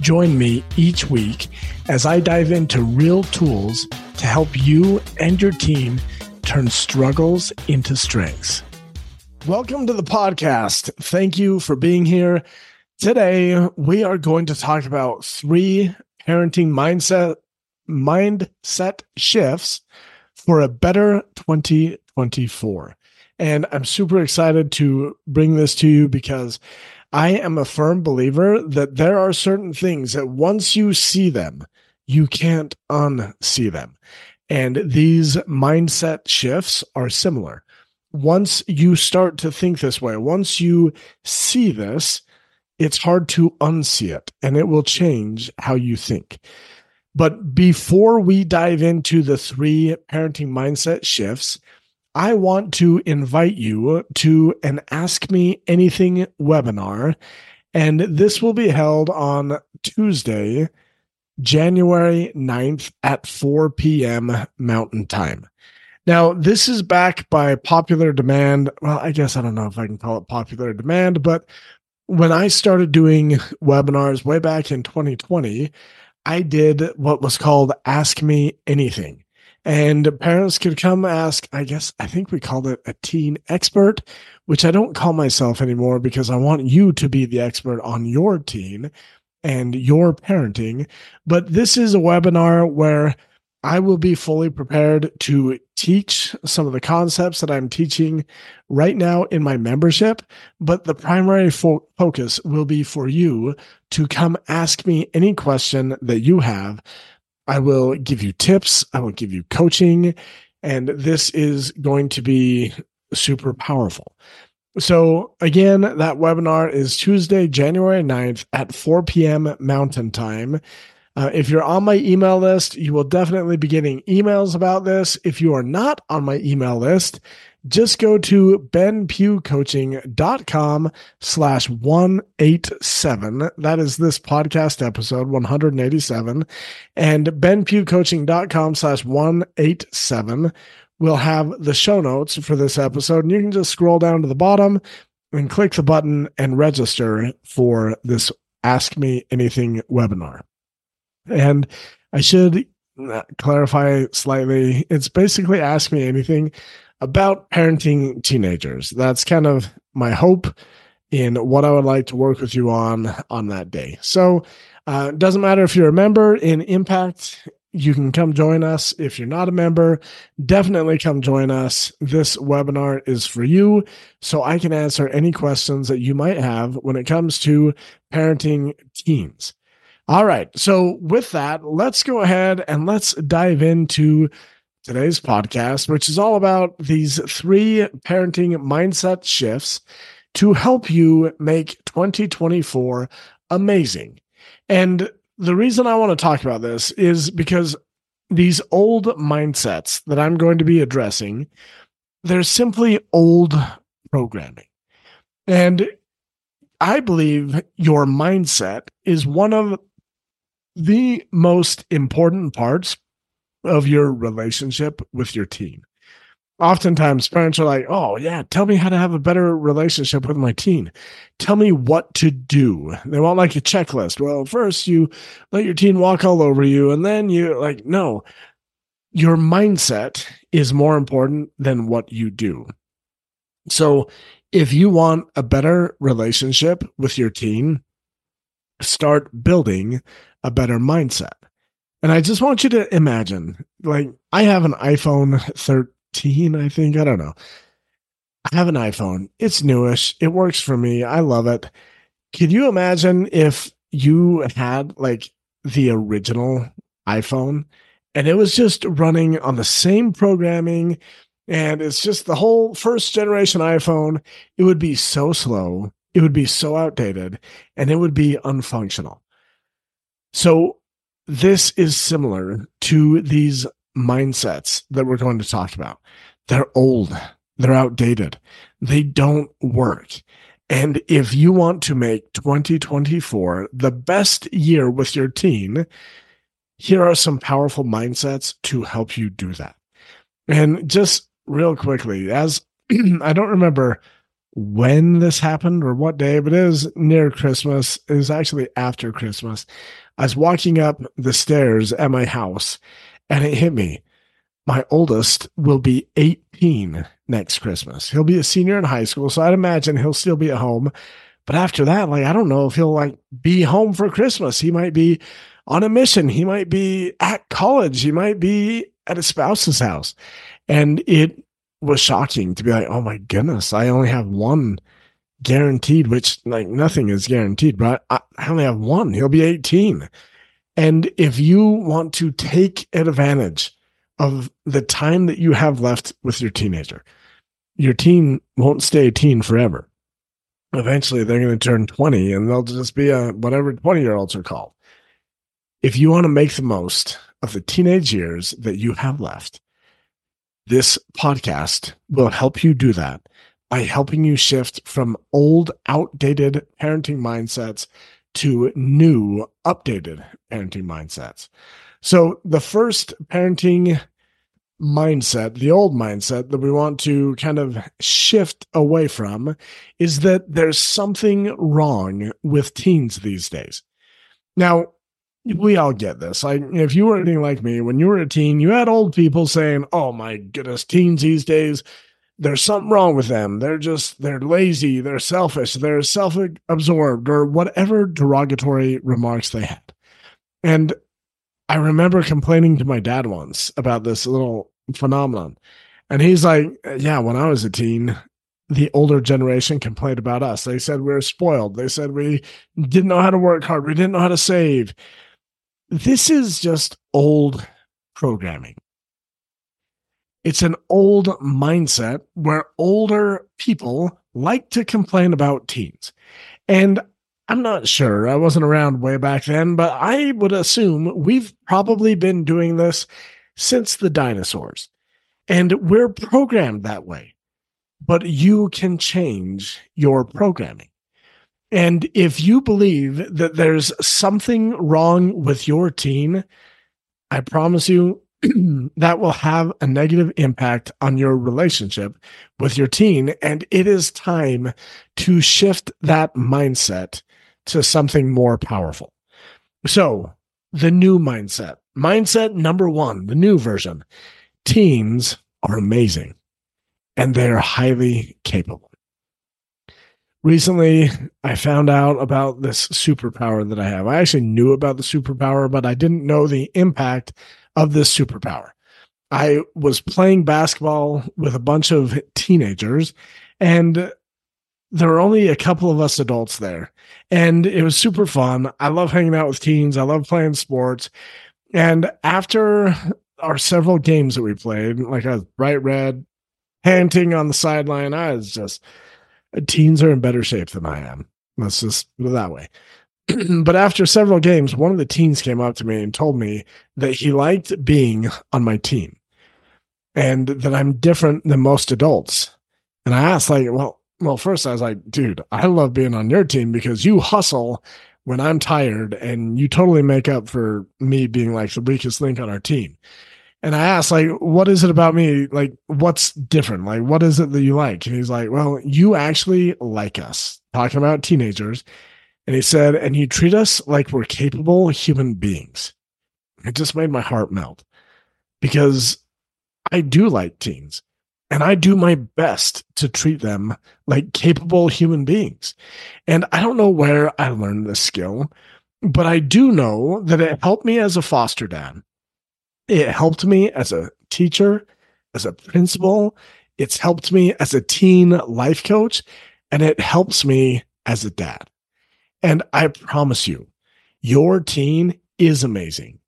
Join me each week as I dive into real tools to help you and your team turn struggles into strengths. Welcome to the podcast. Thank you for being here. Today, we are going to talk about three parenting mindset mindset shifts for a better 2024. And I'm super excited to bring this to you because I am a firm believer that there are certain things that once you see them, you can't unsee them. And these mindset shifts are similar. Once you start to think this way, once you see this, it's hard to unsee it and it will change how you think. But before we dive into the three parenting mindset shifts, I want to invite you to an Ask Me Anything webinar. And this will be held on Tuesday, January 9th at 4 p.m. Mountain Time. Now, this is back by popular demand. Well, I guess I don't know if I can call it popular demand, but when I started doing webinars way back in 2020, I did what was called Ask Me Anything and parents could come ask i guess i think we called it a teen expert which i don't call myself anymore because i want you to be the expert on your teen and your parenting. But this is a webinar where i will be fully prepared to teach some of the concepts that i'm teaching right now in my membership. But the primary fo- focus will be for you to come ask me any question that you have I will give you tips, I will give you coaching, and this is going to be super powerful. So, again, that webinar is Tuesday, January 9th at 4 p.m. Mountain Time. Uh, if you're on my email list, you will definitely be getting emails about this. If you are not on my email list, just go to benpughcoaching.com slash 187. That is this podcast episode 187. And benpughcoaching.com slash 187 will have the show notes for this episode. And you can just scroll down to the bottom and click the button and register for this Ask Me Anything webinar. And I should uh, clarify slightly. It's basically Ask Me Anything about parenting teenagers. That's kind of my hope in what I would like to work with you on on that day. So, uh, doesn't matter if you're a member in Impact, you can come join us. If you're not a member, definitely come join us. This webinar is for you, so I can answer any questions that you might have when it comes to parenting teens. All right. So, with that, let's go ahead and let's dive into today's podcast, which is all about these three parenting mindset shifts to help you make 2024 amazing. And the reason I want to talk about this is because these old mindsets that I'm going to be addressing, they're simply old programming. And I believe your mindset is one of the most important parts of your relationship with your teen. Oftentimes, parents are like, Oh, yeah, tell me how to have a better relationship with my teen. Tell me what to do. They want like a checklist. Well, first, you let your teen walk all over you, and then you like, no, your mindset is more important than what you do. So, if you want a better relationship with your teen, start building a better mindset. And I just want you to imagine, like, I have an iPhone 13, I think. I don't know. I have an iPhone. It's newish. It works for me. I love it. Can you imagine if you had like the original iPhone and it was just running on the same programming and it's just the whole first generation iPhone? It would be so slow. It would be so outdated and it would be unfunctional. So this is similar to these mindsets that we're going to talk about. They're old, they're outdated, they don't work. And if you want to make 2024 the best year with your teen, here are some powerful mindsets to help you do that. And just real quickly, as I don't remember when this happened or what day, but it was near Christmas. It was actually after Christmas. I was walking up the stairs at my house and it hit me. My oldest will be 18 next Christmas. He'll be a senior in high school, so I'd imagine he'll still be at home. But after that, like I don't know if he'll like be home for Christmas. He might be on a mission. He might be at college. He might be at a spouse's house. And it was shocking to be like, oh my goodness, I only have one guaranteed, which like nothing is guaranteed, but I, I only have one. He'll be 18. And if you want to take advantage of the time that you have left with your teenager, your teen won't stay a teen forever. Eventually, they're going to turn 20 and they'll just be a whatever 20 year olds are called. If you want to make the most of the teenage years that you have left, this podcast will help you do that by helping you shift from old, outdated parenting mindsets to new, updated parenting mindsets. So, the first parenting mindset, the old mindset that we want to kind of shift away from is that there's something wrong with teens these days. Now, we all get this. Like, if you were anything like me, when you were a teen, you had old people saying, Oh my goodness, teens these days, there's something wrong with them. They're just, they're lazy, they're selfish, they're self absorbed, or whatever derogatory remarks they had. And I remember complaining to my dad once about this little phenomenon. And he's like, Yeah, when I was a teen, the older generation complained about us. They said we were spoiled. They said we didn't know how to work hard. We didn't know how to save. This is just old programming. It's an old mindset where older people like to complain about teens. And I'm not sure. I wasn't around way back then, but I would assume we've probably been doing this since the dinosaurs. And we're programmed that way. But you can change your programming. And if you believe that there's something wrong with your teen, I promise you that will have a negative impact on your relationship with your teen. And it is time to shift that mindset to something more powerful. So, the new mindset, mindset number one, the new version teens are amazing and they're highly capable recently I found out about this superpower that I have. I actually knew about the superpower, but I didn't know the impact of this superpower. I was playing basketball with a bunch of teenagers and there were only a couple of us adults there and it was super fun. I love hanging out with teens. I love playing sports. And after our several games that we played, like I was bright red, panting on the sideline, I was just teens are in better shape than I am. Let's just put it that way. but after several games, one of the teens came up to me and told me that he liked being on my team and that I'm different than most adults. And I asked, like, well, well, first I was like, dude, I love being on your team because you hustle when I'm tired and you totally make up for me being like the weakest link on our team. And I asked, like, what is it about me? Like, what's different? Like, what is it that you like? And he's like, well, you actually like us, talking about teenagers. And he said, and you treat us like we're capable human beings. It just made my heart melt because I do like teens and I do my best to treat them like capable human beings. And I don't know where I learned this skill, but I do know that it helped me as a foster dad it helped me as a teacher, as a principal. It's helped me as a teen life coach, and it helps me as a dad. And I promise you, your teen is amazing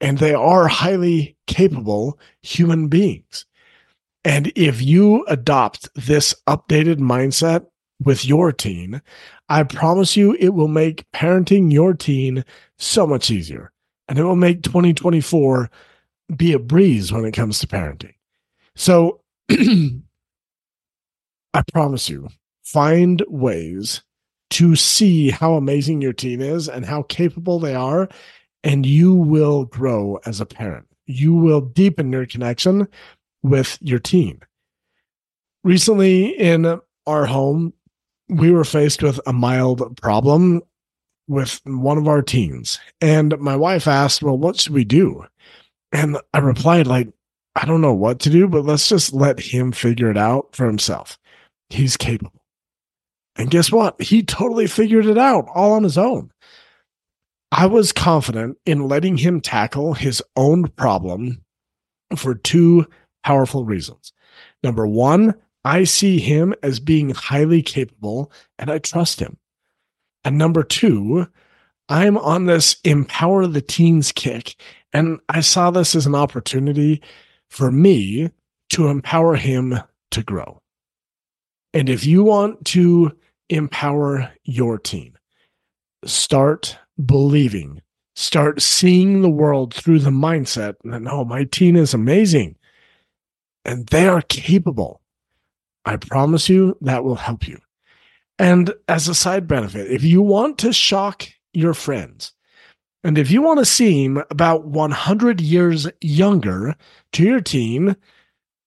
and they are highly capable human beings. And if you adopt this updated mindset with your teen, I promise you it will make parenting your teen so much easier. and it will make 2024 be a breeze when it comes to parenting. So I promise you, find ways to see how amazing your teen is and how capable they are, and you will grow as a parent. You will deepen your connection with your teen. Recently in our home, we were faced with a mild problem with one of our teens. And my wife asked, Well, what should we do? And I replied, like, I don't know what to do, but let's just let him figure it out for himself. He's capable. And guess what? He totally figured it out all on his own. I was confident in letting him tackle his own problem for two powerful reasons. Number one, I see him as being highly capable and I trust him. And number two, I'm on this empower the teens kick. And I saw this as an opportunity for me to empower him to grow. And if you want to empower your team. start believing, start seeing the world through the mindset that, no, my team is amazing and they are capable. I promise you that will help you. And as a side benefit, if you want to shock your friends, and if you want to seem about 100 years younger to your teen,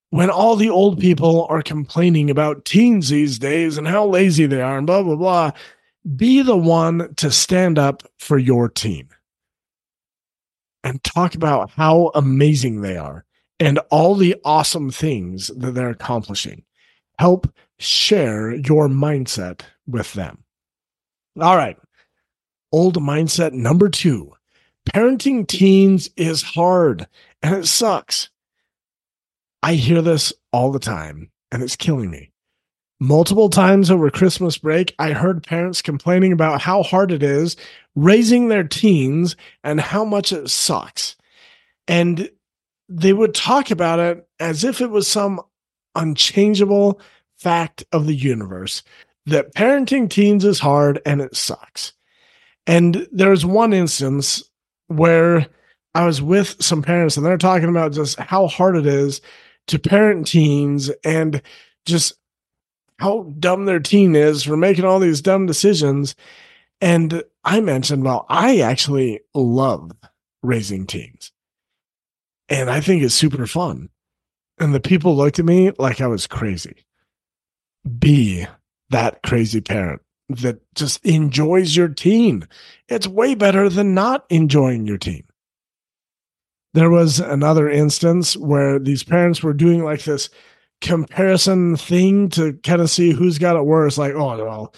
when all the old people are complaining about teens these days and how lazy they are and blah, blah, blah, be the one to stand up for your teen and talk about how amazing they are and all the awesome things that they're accomplishing. Help share your mindset with them. All right. Old mindset number two parenting teens is hard and it sucks. I hear this all the time and it's killing me. Multiple times over Christmas break, I heard parents complaining about how hard it is raising their teens and how much it sucks. And they would talk about it as if it was some unchangeable fact of the universe that parenting teens is hard and it sucks. And there's one instance where I was with some parents and they're talking about just how hard it is to parent teens and just how dumb their teen is for making all these dumb decisions. And I mentioned, well, I actually love raising teens. And I think it's super fun. And the people looked at me like I was crazy. Be that crazy parent that just enjoys your teen. It's way better than not enjoying your teen. There was another instance where these parents were doing like this comparison thing to kind of see who's got it worse. Like, oh, well,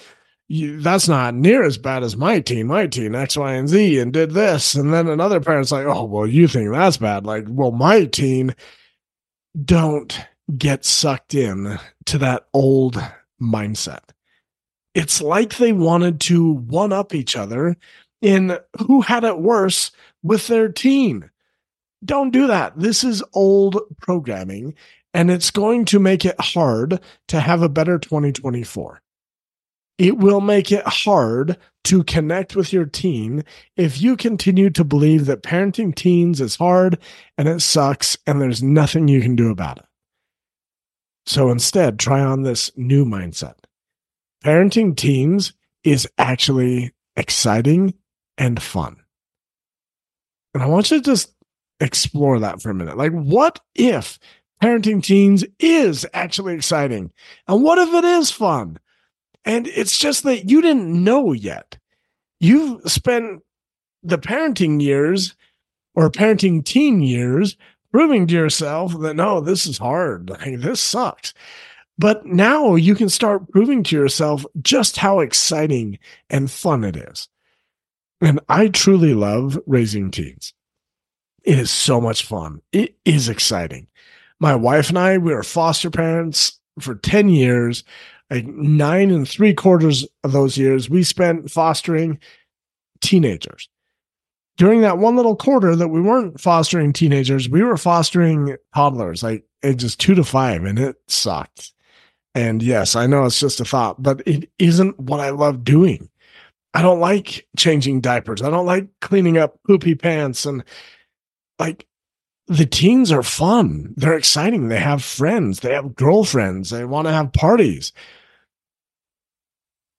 you, that's not near as bad as my teen. My teen X, Y, and Z and did this. And then another parent's like, oh, well, you think that's bad. Like, well, my teen don't get sucked in to that old mindset. It's like they wanted to one up each other in who had it worse with their teen. Don't do that. This is old programming, and it's going to make it hard to have a better 2024 it will make it hard to connect with your teen if you continue to believe that parenting teens is hard and it sucks and there's nothing you can do about it. So instead, try on this new mindset. Parenting teens is actually exciting and fun. And I want you to just explore that for a minute. Like, what if parenting teens is actually exciting? And what if it is fun? And it's just that you didn't know yet. You've spent the parenting years or parenting teen years proving to yourself that no, this is hard. Like, this sucks. But now you can start proving to yourself just how exciting and fun it is. And I truly love raising teens. It is so much fun. It is exciting. My wife and I, we were foster parents for 10 years like nine and three quarters of those years, we spent fostering teenagers. During that one little quarter that we weren't fostering teenagers, we were fostering toddlers, like ages two to five, and it sucked. And yes, I know it's just a thought, but it isn't what I love doing. I don't like changing diapers. I don't like cleaning up poopy pants. And like the teens are fun. They're exciting. They have friends. They have girlfriends. They want to have parties.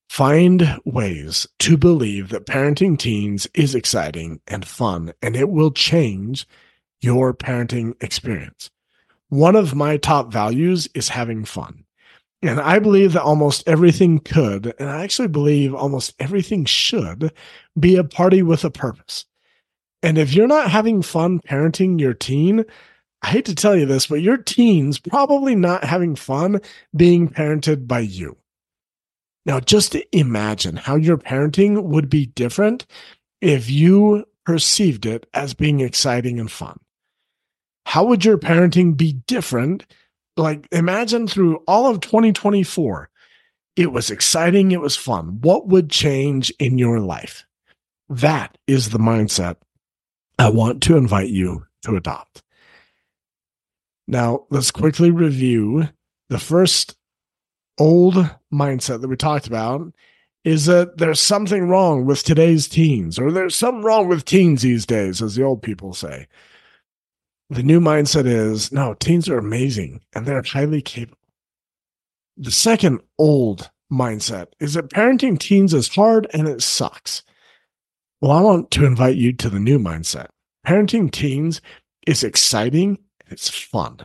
Find ways to believe that parenting teens is exciting and fun, and it will change your parenting experience. One of my top values is having fun. And I believe that almost everything could, and I actually believe almost everything should be a party with a purpose. And if you're not having fun parenting your teen, I hate to tell you this, but your teen's probably not having fun being parented by you. Now, just imagine how your parenting would be different if you perceived it as being exciting and fun. How would your parenting be different? Like, imagine through all of 2024, it was exciting, it was fun. What would change in your life? That is the mindset I want to invite you to adopt. Now, let's quickly review the first old mindset that we talked about is that there's something wrong with today's teens, or there's something wrong with teens these days, as the old people say. The new mindset is no, teens are amazing and they're highly capable. The second old mindset is that parenting teens is hard and it sucks. Well, I want to invite you to the new mindset. Parenting teens is exciting it's fun.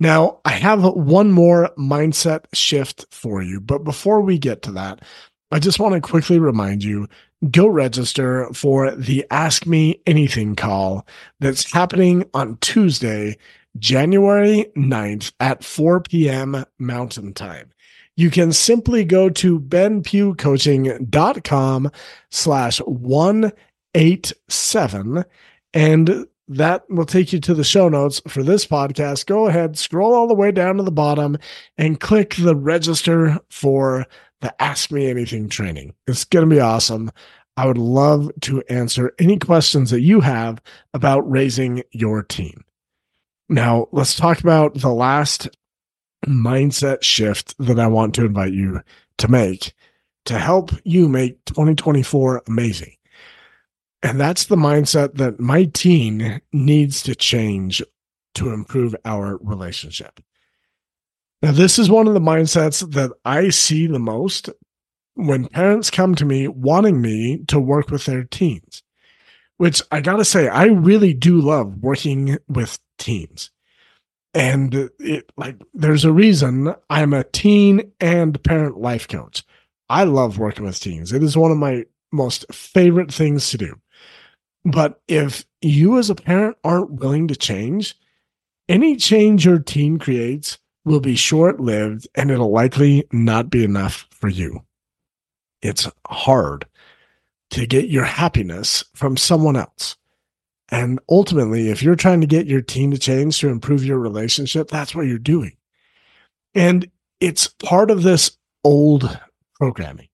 Now, I have one more mindset shift for you, but before we get to that, I just want to quickly remind you go register for the Ask Me Anything call that's happening on Tuesday, January 9th at 4 p.m. Mountain Time. You can simply go to benpughcoaching.com slash 187 and that will take you to the show notes for this podcast. Go ahead, scroll all the way down to the bottom and click the register for the Ask Me Anything training. It's going to be awesome. I would love to answer any questions that you have about raising your team. Now, let's talk about the last mindset shift that I want to invite you to make to help you make 2024 amazing. And that's the mindset that my teen needs to change to improve our relationship. Now, this is one of the mindsets that I see the most when parents come to me wanting me to work with their teens, which I got to say, I really do love working with teens. And it like there's a reason I'm a teen and parent life coach. I love working with teens. It is one of my most favorite things to do. But if you as a parent aren't willing to change, any change your teen creates will be short lived and it'll likely not be enough for you. It's hard to get your happiness from someone else. And ultimately, if you're trying to get your teen to change to improve your relationship, that's what you're doing. And it's part of this old programming.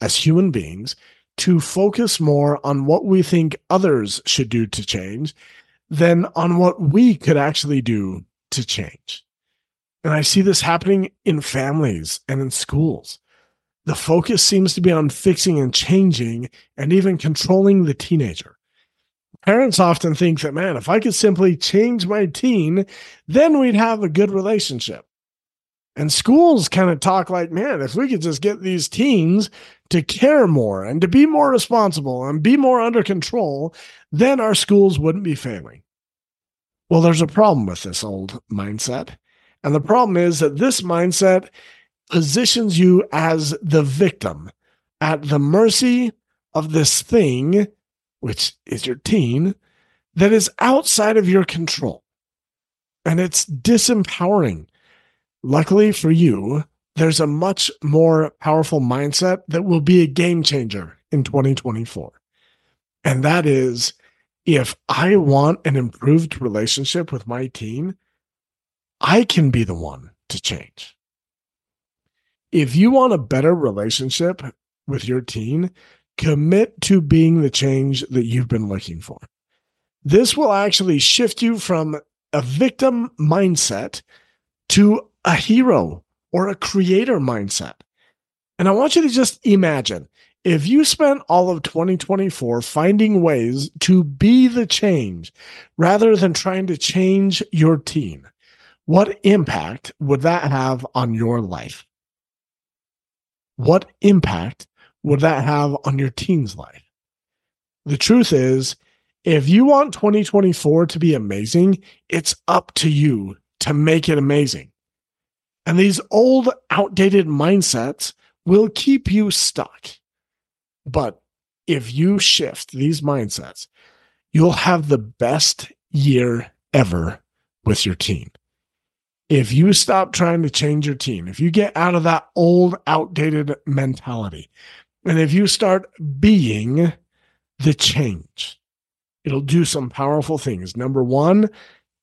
As human beings, to focus more on what we think others should do to change than on what we could actually do to change. And I see this happening in families and in schools. The focus seems to be on fixing and changing and even controlling the teenager. Parents often think that, man, if I could simply change my teen, then we'd have a good relationship. And schools kind of talk like, man, if we could just get these teens to care more and to be more responsible and be more under control, then our schools wouldn't be failing. Well, there's a problem with this old mindset. And the problem is that this mindset positions you as the victim at the mercy of this thing, which is your teen, that is outside of your control. And it's disempowering. Luckily for you, there's a much more powerful mindset that will be a game changer in 2024. And that is if I want an improved relationship with my teen, I can be the one to change. If you want a better relationship with your teen, commit to being the change that you've been looking for. This will actually shift you from a victim mindset to a hero or a creator mindset. And I want you to just imagine If you spent all of 2024 finding ways to be the change rather than trying to change your team, what impact would that have on your life? What impact would that have on your teen's life? The truth is, if you want 2024 to be amazing, it's up to you to make it amazing. And these old, outdated mindsets will keep you stuck. But if you shift these mindsets, you'll have the best year ever with your teen. If you stop trying to change your teen, if you get out of that old, outdated mentality, and if you start being the change, it'll do some powerful things. Number one,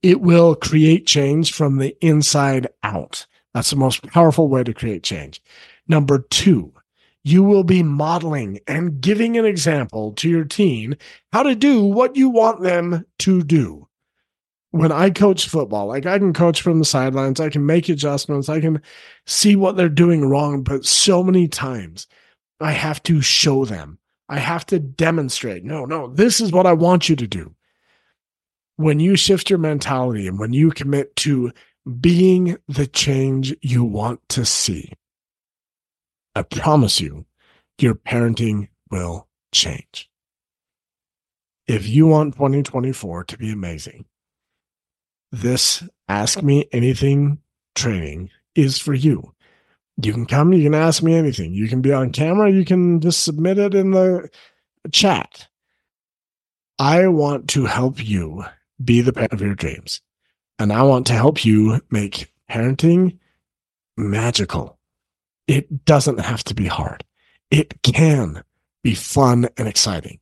it will create change from the inside out. That's the most powerful way to create change. Number two, you will be modeling and giving an example to your teen how to do what you want them to do. When I coach football, like I can coach from the sidelines, I can make adjustments, I can see what they're doing wrong, but so many times I have to show them. I have to demonstrate. No, no, this is what I want you to do. When you shift your mentality and when you commit to being the change you want to see, I promise you, your parenting will change. If you want 2024 to be amazing, this Ask Me Anything training is for you. You can come, you can ask me anything. You can be on camera, you can just submit it in the chat. I want to help you be the parent of your dreams. And I want to help you make parenting magical. It doesn't have to be hard. It can be fun and exciting.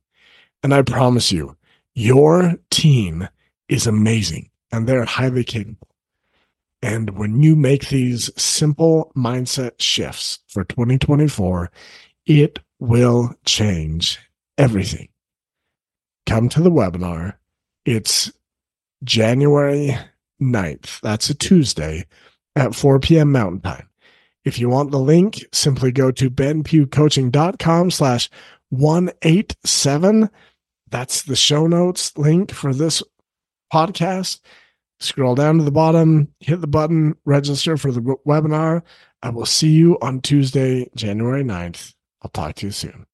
And I promise you, your team is amazing and they're highly capable. And when you make these simple mindset shifts for 2024, it will change everything. Come to the webinar. It's January 9th. That's a Tuesday at 4 p.m. Mountain Time. If you want the link, simply go to benpughcoaching.com slash 187. That's the show notes link for this podcast. Scroll down to the bottom, hit the button, register for the webinar. I will see you on Tuesday, January 9th. I'll talk to you soon.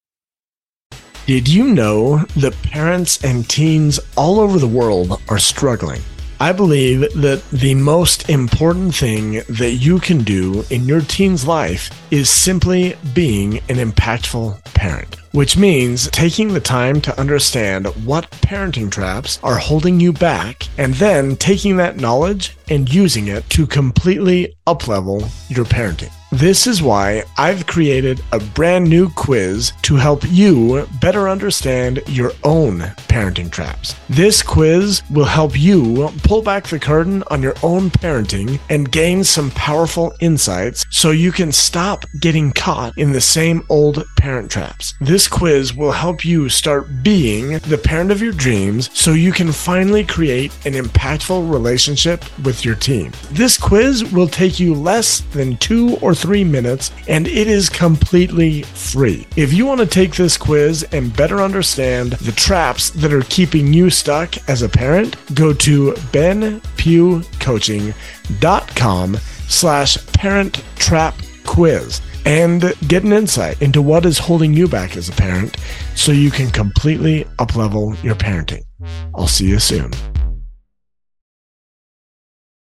Did you know that parents and teens all over the world are struggling? I believe that the most important thing that you can do in your teen's life is simply being an impactful parent, which means taking the time to understand what parenting traps are holding you back and then taking that knowledge and using it to completely uplevel your parenting. This is why I've created a brand new quiz to help you better understand your own parenting traps. This quiz will help you pull back the curtain on your own parenting and gain some powerful insights so you can stop getting caught in the same old parent traps. This quiz will help you start being the parent of your dreams so you can finally create an impactful relationship with your team. This quiz will take you less than two or three minutes, and it is completely free. If you want to take this quiz and better understand the traps that are keeping you stuck as a parent, go to benpughcoaching.com slash parent trap quiz and get an insight into what is holding you back as a parent so you can completely uplevel your parenting. I'll see you soon.